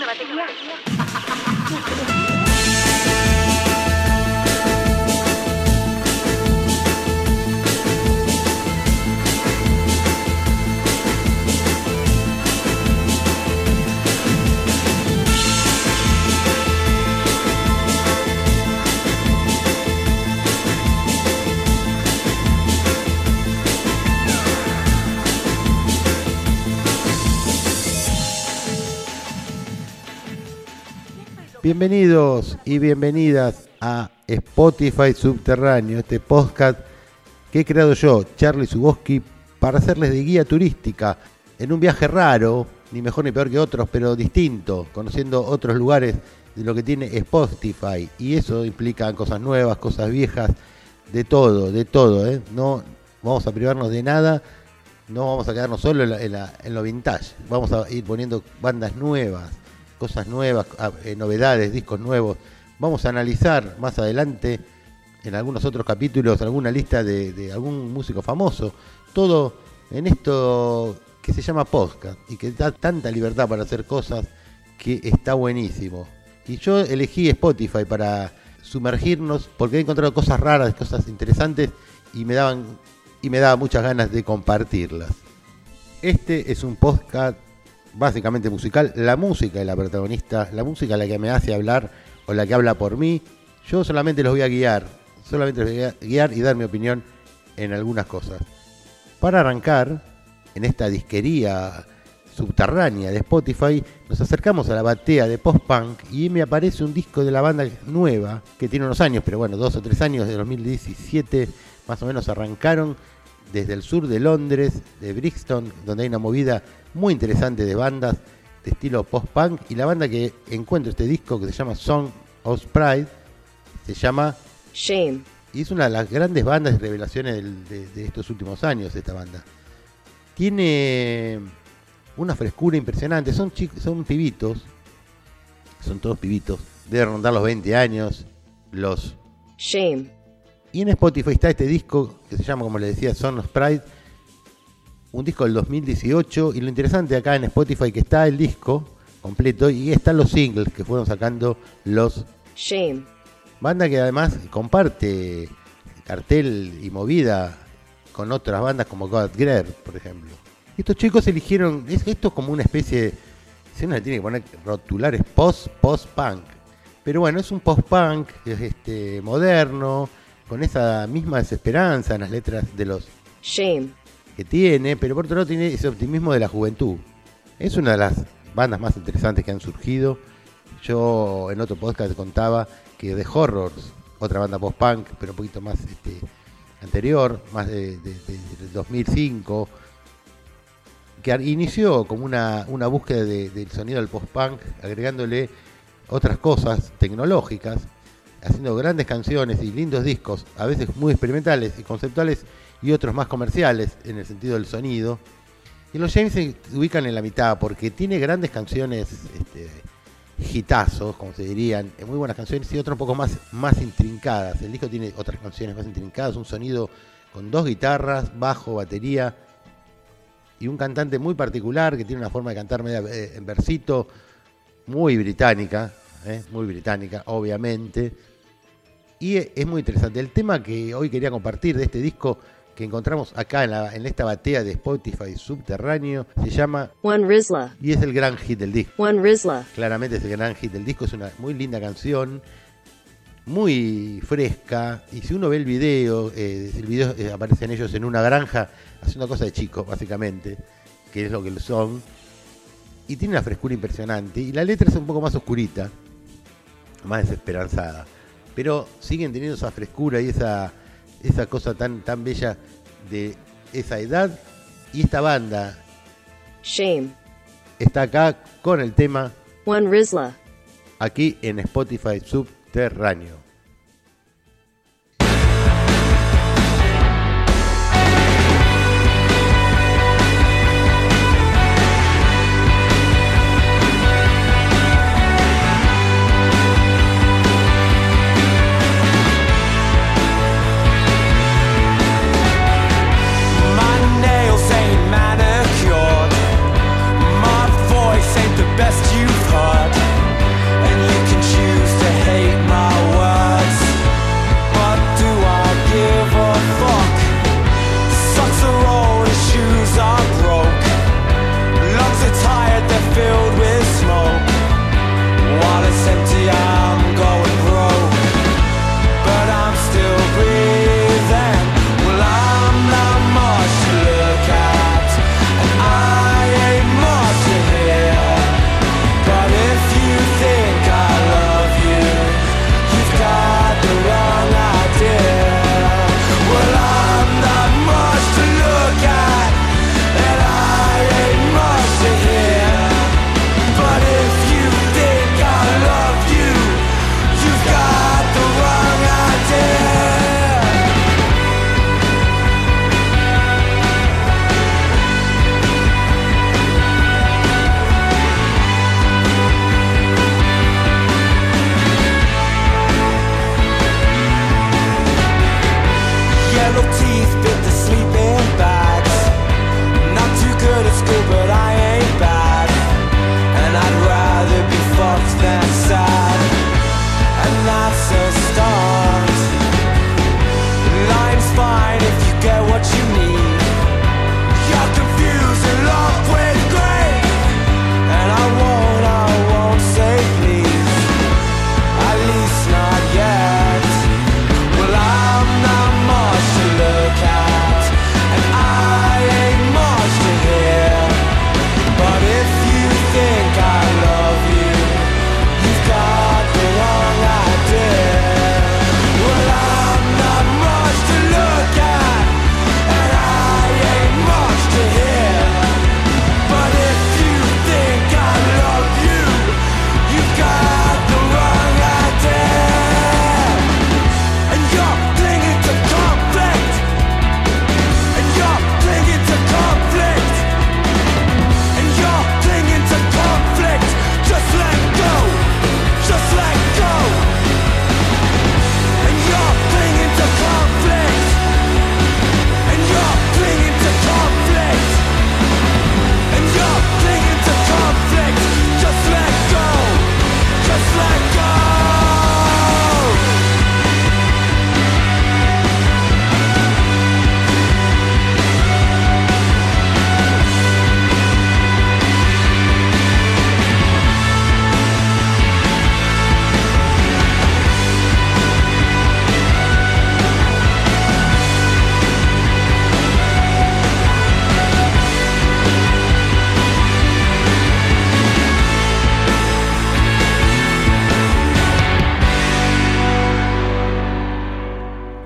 una batería? Bienvenidos y bienvenidas a Spotify Subterráneo, este podcast que he creado yo, Charlie Suboski, para hacerles de guía turística en un viaje raro, ni mejor ni peor que otros, pero distinto, conociendo otros lugares de lo que tiene Spotify. Y eso implica cosas nuevas, cosas viejas, de todo, de todo. ¿eh? No vamos a privarnos de nada, no vamos a quedarnos solo en, la- en lo vintage. Vamos a ir poniendo bandas nuevas, cosas nuevas, eh, novedades, discos nuevos. Vamos a analizar más adelante en algunos otros capítulos alguna lista de algún músico famoso. Todo en esto que se llama podcast y que da tanta libertad para hacer cosas que está buenísimo. Y yo elegí Spotify para sumergirnos porque he encontrado cosas raras, cosas interesantes y me daban y me daba muchas ganas de compartirlas. Este es un podcast básicamente musical, la música de la protagonista, la música la que me hace hablar o la que habla por mí. Yo solamente los voy a guiar, solamente los voy a guiar y dar mi opinión en algunas cosas. Para arrancar, en esta disquería subterránea de Spotify, nos acercamos a la batea de post-punk y me aparece un disco de la banda nueva, que tiene unos años, pero bueno, dos o tres años, de 2017, más o menos arrancaron desde el sur de Londres, de Brixton, donde hay una movida muy interesante de bandas de estilo post-punk, y la banda que encuentro este disco, que se llama Song of Pride, se llama Shame. y es una de las grandes bandas de revelaciones del- de, de estos últimos años, esta banda. Tiene una frescura impresionante. Son chicos, son pibitos. Son todos pibitos. Deben rondar los 20 años. Los. Shame. Y en Spotify está este disco que se llama, como le decía, Son of Pride. Un disco del 2018. Y lo interesante acá en Spotify que está el disco completo y están los singles que fueron sacando los Shame. Banda que además comparte cartel y movida con otras bandas como God Greer, por ejemplo. Estos chicos eligieron, es esto es como una especie, si uno le tiene que poner rotular, es post, post-punk. Pero bueno, es un post-punk, es este, moderno, con esa misma desesperanza en las letras de los Shame. que tiene, pero por otro lado tiene ese optimismo de la juventud. Es una de las bandas más interesantes que han surgido. Yo en otro podcast contaba que The Horrors, otra banda post-punk, pero un poquito más este, anterior, más de, de- de- del 2005, que inició como una, una búsqueda de- del sonido del post-punk, agregándole otras cosas tecnológicas, haciendo grandes canciones y lindos discos, a veces muy experimentales y conceptuales, y otros más comerciales en el sentido del sonido. Y los James se ubican en la mitad porque tiene grandes canciones, este, como se dirían, eh, muy buenas canciones y otras un poco más, más intrincadas. El disco tiene otras canciones más intrincadas, un sonido con dos guitarras, bajo, batería y un cantante muy particular que tiene una forma de cantar media eh, en versito, muy británica, eh, muy británica, obviamente. Y eh, es muy interesante. El tema que hoy quería compartir de este disco que encontramos acá en, la- en esta batea de Spotify subterráneo se llama One Rizla. y es el gran hit del disco. One Rizla. Claramente es el gran hit del disco, es una muy linda canción, muy fresca. Y si uno ve el video, eh, el video eh, aparecen ellos en una granja haciendo cosas de chicos, básicamente, que es lo que son. Y tiene una frescura impresionante. Y la letra es un poco más oscurita, más desesperanzada. Pero siguen teniendo esa frescura y esa, esa cosa tan, tan bella de esa edad. Y esta banda Shame. está acá con el tema One Rizla. aquí en Spotify Subterráneo. Best you've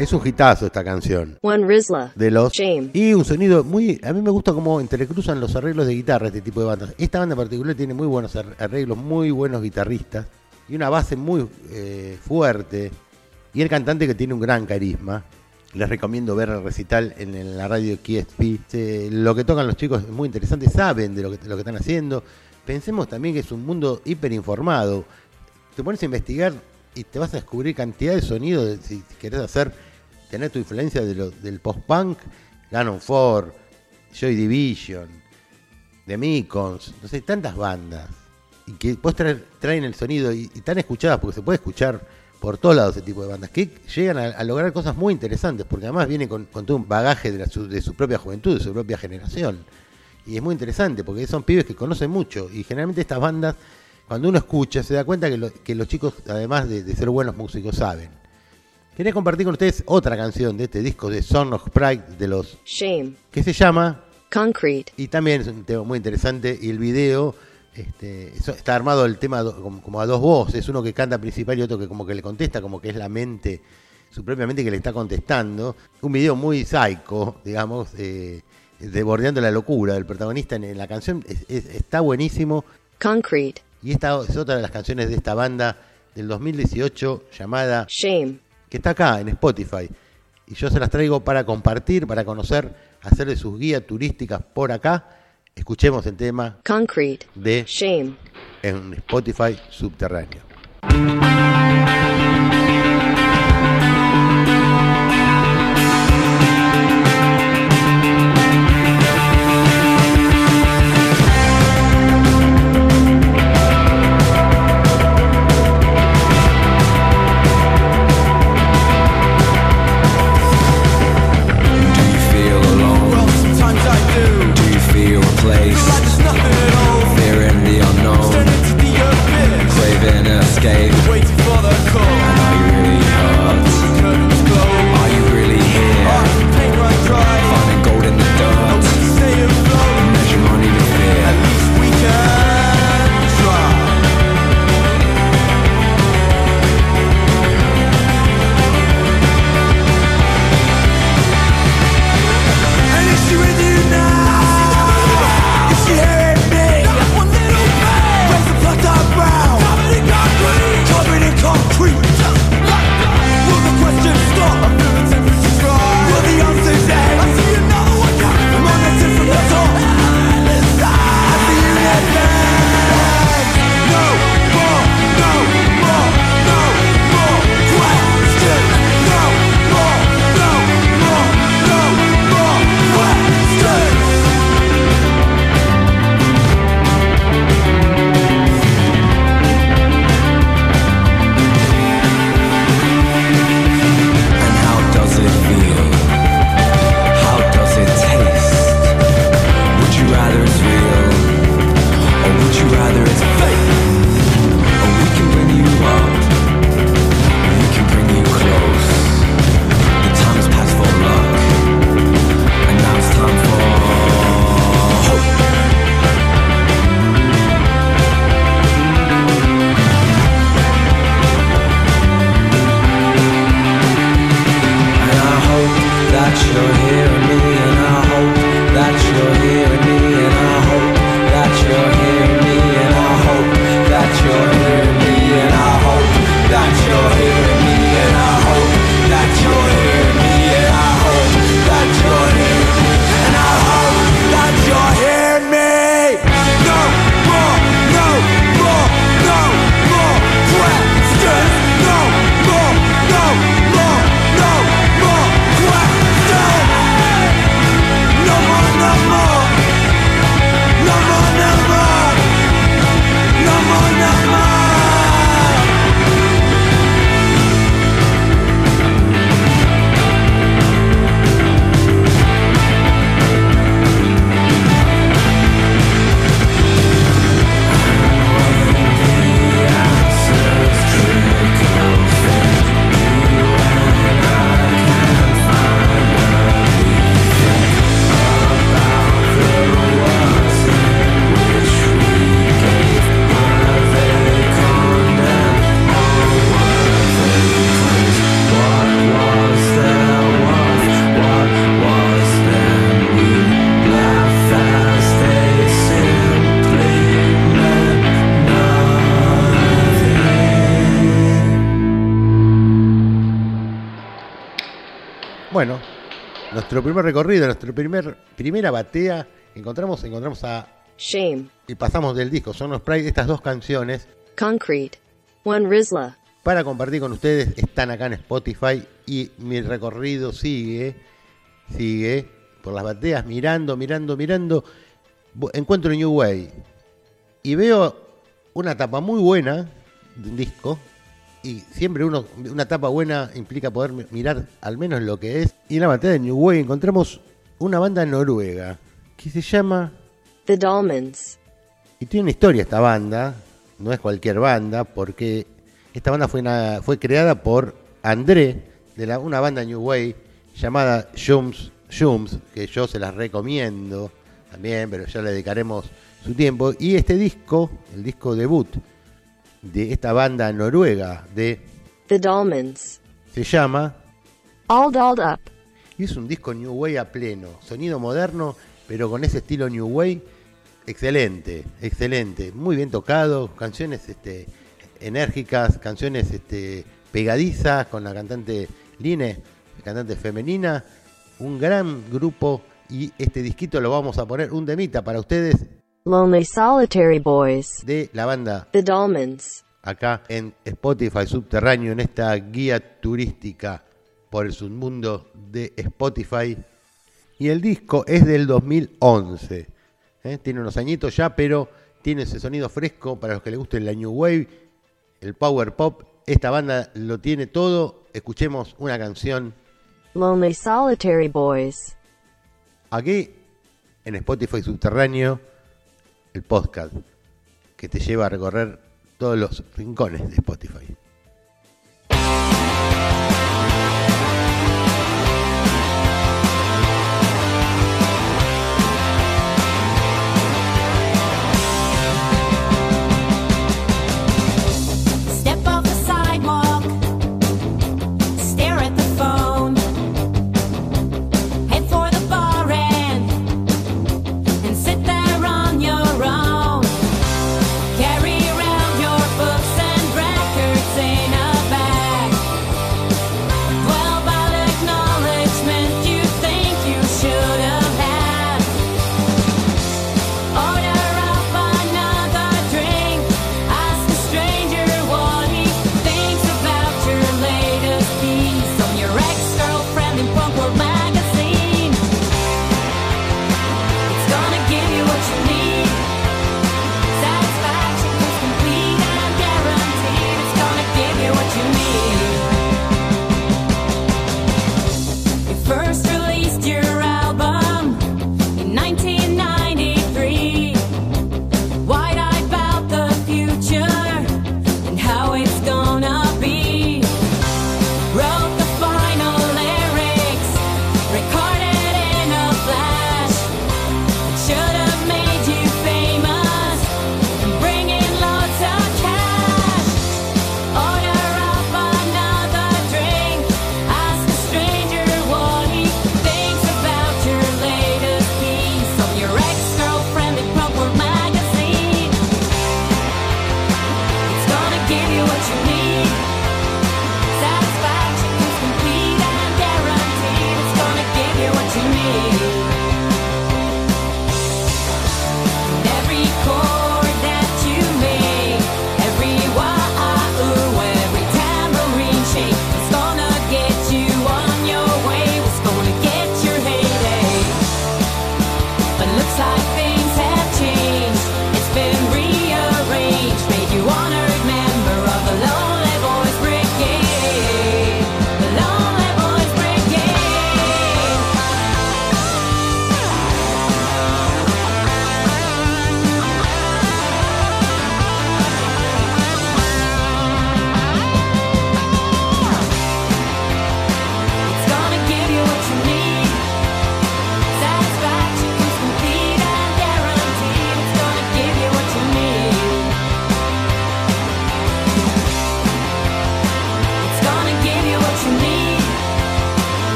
Es un hitazo esta canción. One Rizla. De los. Shame. Y un sonido muy. A mí me gusta cómo entrecruzan los arreglos de guitarra este tipo de bandas. Esta banda en particular tiene muy buenos ar- arreglos, muy buenos guitarristas. Y una base muy eh, fuerte. Y el cantante que tiene un gran carisma. Les recomiendo ver el recital en, en la radio KSP. Se- lo que tocan los chicos es muy interesante, saben de lo que, lo que están haciendo. Pensemos también que es un mundo hiperinformado. Te pones a investigar y te vas a descubrir cantidad de sonidos si querés hacer, tener tu influencia de lo- del post-punk, Ganon 4, Joy Division, The Micons, no sé, tantas bandas. Y que vos traer, traen el sonido y, y tan escuchadas, porque se puede escuchar por todos lados ese tipo de bandas, que llegan a, lograr cosas muy interesantes, porque además viene con, todo un bagaje de, su, de su propia juventud, de su propia generación. Y es muy interesante, porque son pibes que conocen mucho, y generalmente estas bandas, cuando uno escucha, se da cuenta que, lo- que los chicos, además de, de ser buenos músicos, saben. Quería compartir con ustedes otra canción de este disco de Son of Pride de los Shame. que se llama Concrete. y también es un tema muy interesante y el video este, está armado el tema como, a dos voces, uno que canta principal y otro que como que le contesta, como que es la mente, su propia mente que le está contestando. Un video muy psycho, digamos, eh, desbordeando la locura del protagonista en, en la canción. Es- es- está buenísimo Concrete. y esta es otra de las canciones de esta banda del 2018 llamada Shame. Que está acá en Spotify. Y yo se las traigo para compartir, para conocer, hacerle sus guías turísticas por acá. Escuchemos el tema Concrete. de Shame. en Spotify Subterráneo. Nuestro primer recorrido, nuestra primer, primera batea, encontramos, encontramos a... Shame. Y pasamos del disco Son of Pride, estas dos canciones, Concrete. One Rizla. para compartir con ustedes, están acá en Spotify y mi recorrido sigue, sigue por las bateas, mirando, mirando, mirando, encuentro New Way y veo una tapa muy buena de un disco y siempre uno, una tapa buena implica poder mi- mirar al menos lo que es. Y en la batea de New Way encontramos una banda noruega que se llama The Dolmens. y tiene una historia esta banda, no es cualquier banda, porque esta banda fue, una- fue creada por André, de la, una banda New Way llamada Jums, Jums, que yo se las recomiendo también, pero ya le dedicaremos su tiempo. Y este disco, el disco debut de esta banda noruega, de, The Dolmens. se llama, All dolled up. y es un disco New Way a pleno, sonido moderno, pero con ese estilo New Way. Excelente, excelente, muy bien tocado, canciones este, enérgicas, canciones este, pegadizas con la cantante Line, cantante femenina, un gran grupo y este disquito lo vamos a poner un demita para ustedes Lonely Solitary Boys. de la banda The Dolmens. acá en Spotify Subterráneo, en esta guía turística por el submundo de Spotify. Y el disco es del 2011. ¿eh? Tiene unos añitos ya, pero tiene ese sonido fresco para los que les guste la New Wave, el Power Pop. Esta banda lo tiene todo. Escuchemos una canción Lonely Solitary Boys. aquí en Spotify Subterráneo, el podcast que te lleva a recorrer todos los rincones de Spotify.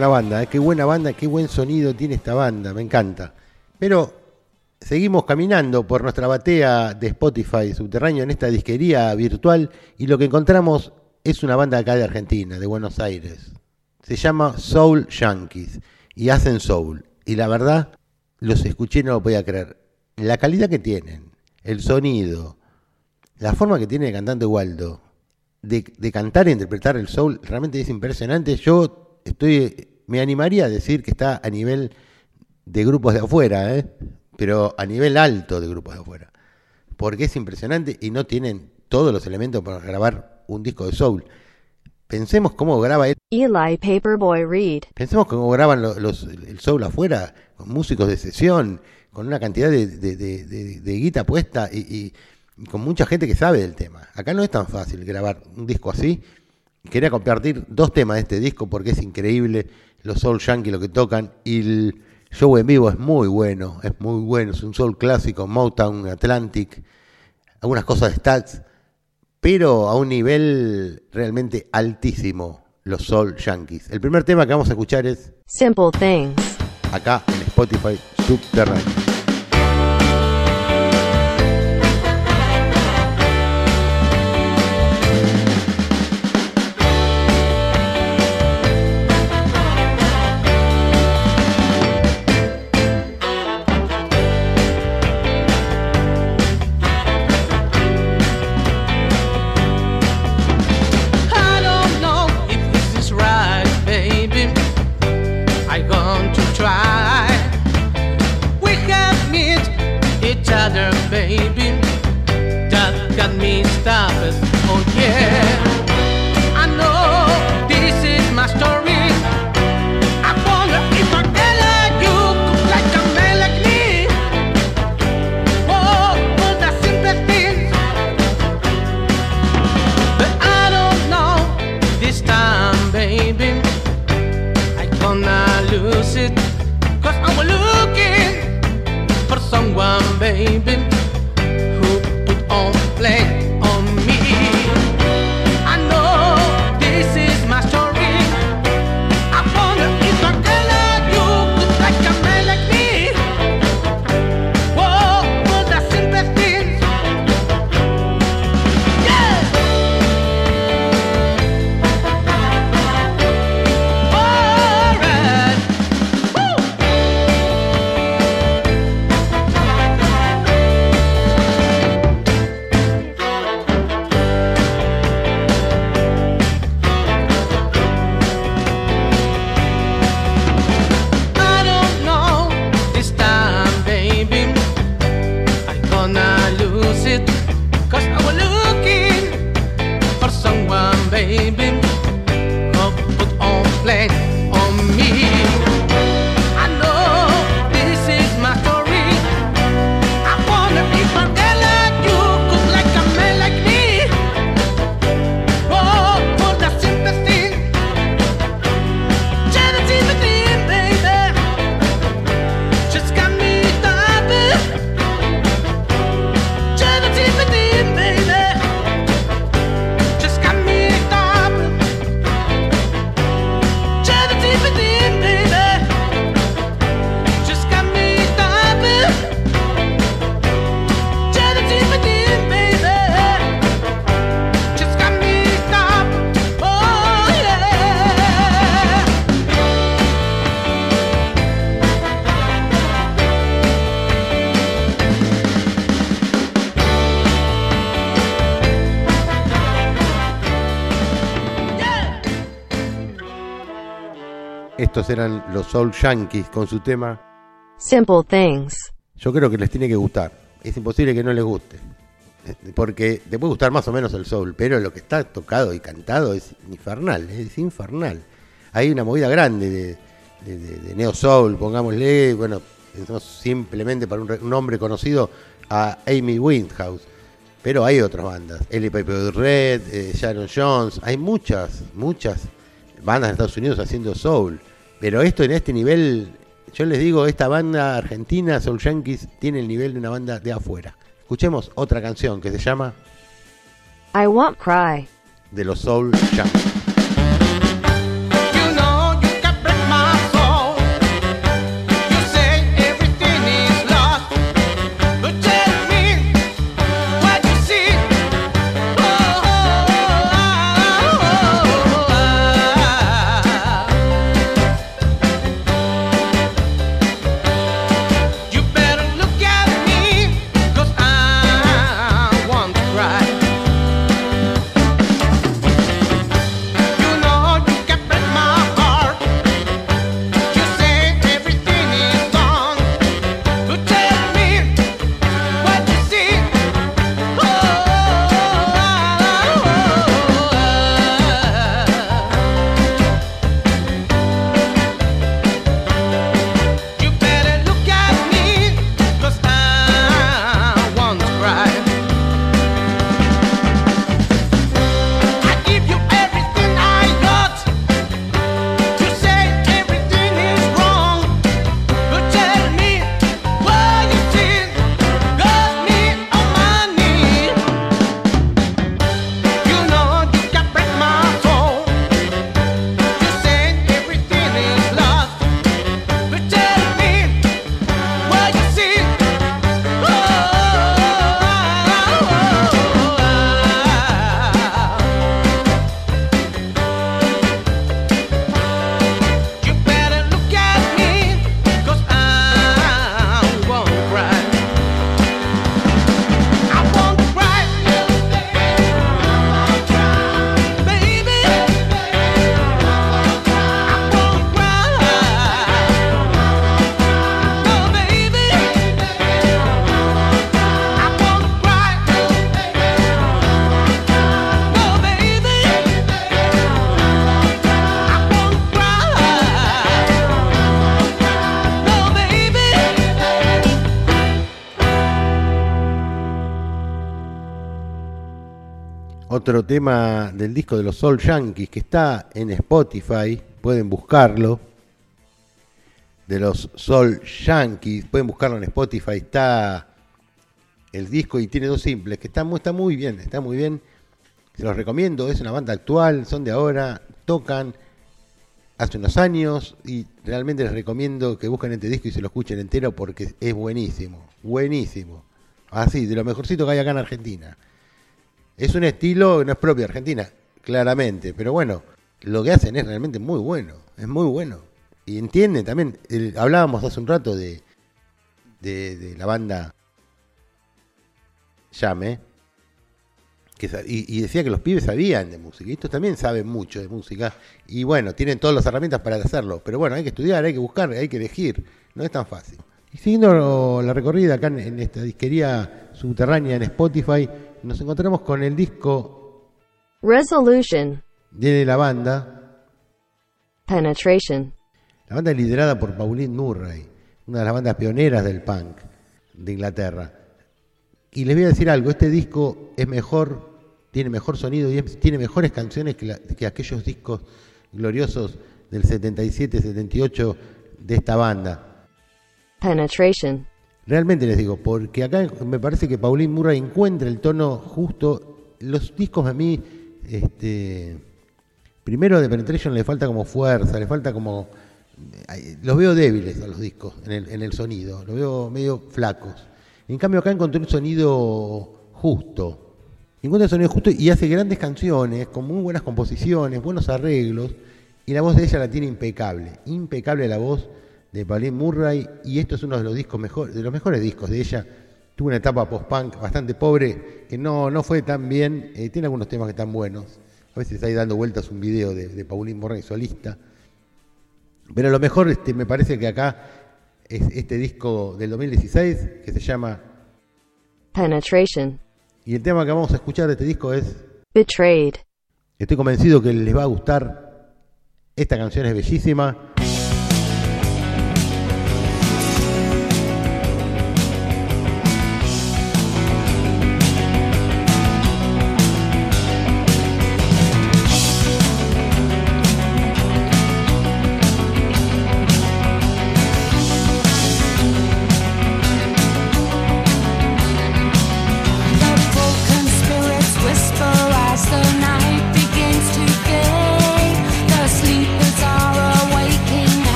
Buena banda, ¿eh? qué buena banda, qué buen sonido tiene esta banda, me encanta. Pero seguimos caminando por nuestra batea de Spotify subterráneo en esta disquería virtual y lo que encontramos es una banda acá de Argentina, de Buenos Aires. Se llama Soul Yankees y hacen soul. Y la verdad, los escuché y no lo podía creer. La calidad que tienen, el sonido, la forma que tiene el cantante Waldo de, de cantar e interpretar el soul realmente es impresionante. Yo estoy, me animaría a decir que está a nivel de grupos de afuera, ¿eh? pero a nivel alto de grupos de afuera. Porque es impresionante y no tienen todos los elementos para grabar un disco de soul. Pensemos cómo graba él. Eli Paperboy Reed. Pensemos cómo graban lo- los, el soul afuera, con músicos de sesión, con una cantidad de, de- de- de- de guita puesta y, y- y con mucha gente que sabe del tema. Acá no es tan fácil grabar un disco así. Quería compartir dos temas de este disco porque es increíble los soul yankee lo que tocan y el show en vivo es muy bueno, es muy bueno, es un soul clásico, Motown, Atlantic, algunas cosas de Stax, pero a un nivel realmente altísimo los soul yankees. El primer tema que vamos a escuchar es Simple Things. acá en Spotify Subterráneo. Eran los Soul Yankees con su tema. Simple Things. Yo creo que les tiene que gustar. Es imposible que no les guste. Porque te puede gustar más o menos el soul, pero lo que está tocado y cantado es infernal, es infernal. Hay una movida grande de, de- de- de neo soul, pongámosle, bueno, simplemente para un, re- un nombre conocido a Amy Windhouse, pero hay otras bandas, Ellie Piper Red, eh, Sharon Jones, hay muchas, muchas bandas de Estados Unidos haciendo soul, pero esto en este nivel, yo les digo, esta banda argentina, Soul Yankees, tiene el nivel de una banda de afuera. Escuchemos otra canción que se llama I Won't Cry. de los Soul Yankees. Otro tema del disco de los Soul Yankees que está en Spotify, pueden buscarlo. De los Soul Yankees, pueden buscarlo en Spotify, está el disco y tiene dos simples, que está está muy bien, está muy bien. Se los recomiendo, es una banda actual, son de ahora, tocan hace unos años y realmente les recomiendo que busquen este disco y se lo escuchen entero porque es buenísimo, buenísimo. Así, de lo mejorcito que hay acá en Argentina. Es un estilo que no es propio de Argentina, claramente, pero bueno, lo que hacen es realmente muy bueno, es muy bueno. Y entienden también, el- hablábamos hace un rato de, de, de la banda Llame, y, decía que los pibes sabían de música, y estos también saben mucho de música, y bueno, tienen todas las herramientas para hacerlo, pero bueno, hay que estudiar, hay que buscar, hay que elegir, no es tan fácil. Y siguiendo la recorrida acá en esta disquería subterránea en Spotify, nos encontramos con el disco Resolution. de la banda, Penetration. la banda liderada por Pauline Murray, una de las bandas pioneras del punk de Inglaterra. Y les voy a decir algo, este disco es mejor, tiene mejor sonido y es- tiene mejores canciones que, la- que aquellos discos gloriosos del 77, 78 de esta banda. Penetration. Realmente les digo, porque acá me parece que Pauline Murray encuentra el tono justo. Los discos a mí, este, primero de Penetration le falta como fuerza, le falta como... Los veo débiles a los discos en el, en el sonido, los veo medio flacos. En cambio acá encontré un sonido justo. Encuentra el sonido justo y hace grandes canciones, con muy buenas composiciones, buenos arreglos, y la voz de ella la tiene impecable. Impecable la voz de Pauline Murray, y esto es uno de los discos mejor, de los mejores discos de ella. Tuvo una etapa post-punk bastante pobre, que no, no fue tan bien. eh, tiene algunos temas que están buenos. A veces ahí dando vueltas un video de, de Pauline Murray solista. Pero lo mejor este, me parece que acá es este disco del 2016 que se llama. Penetration. Y el tema que vamos a escuchar de este disco es. Betrayed. Estoy convencido que les va a gustar. Esta canción es bellísima.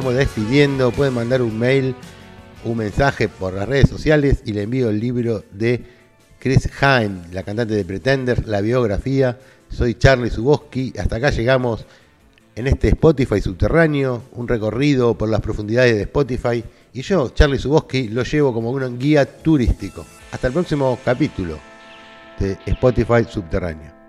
Vamos despidiendo. Pueden mandar un mail, un mensaje por las redes sociales y le envío el libro de Chris Hine, la cantante de Pretender, la biografía. Soy Charlie Suboski. Hasta acá llegamos en este Spotify subterráneo, un recorrido por las profundidades de Spotify. Y yo, Charlie Suboski, lo llevo como un guía turístico. Hasta el próximo capítulo de Spotify subterráneo.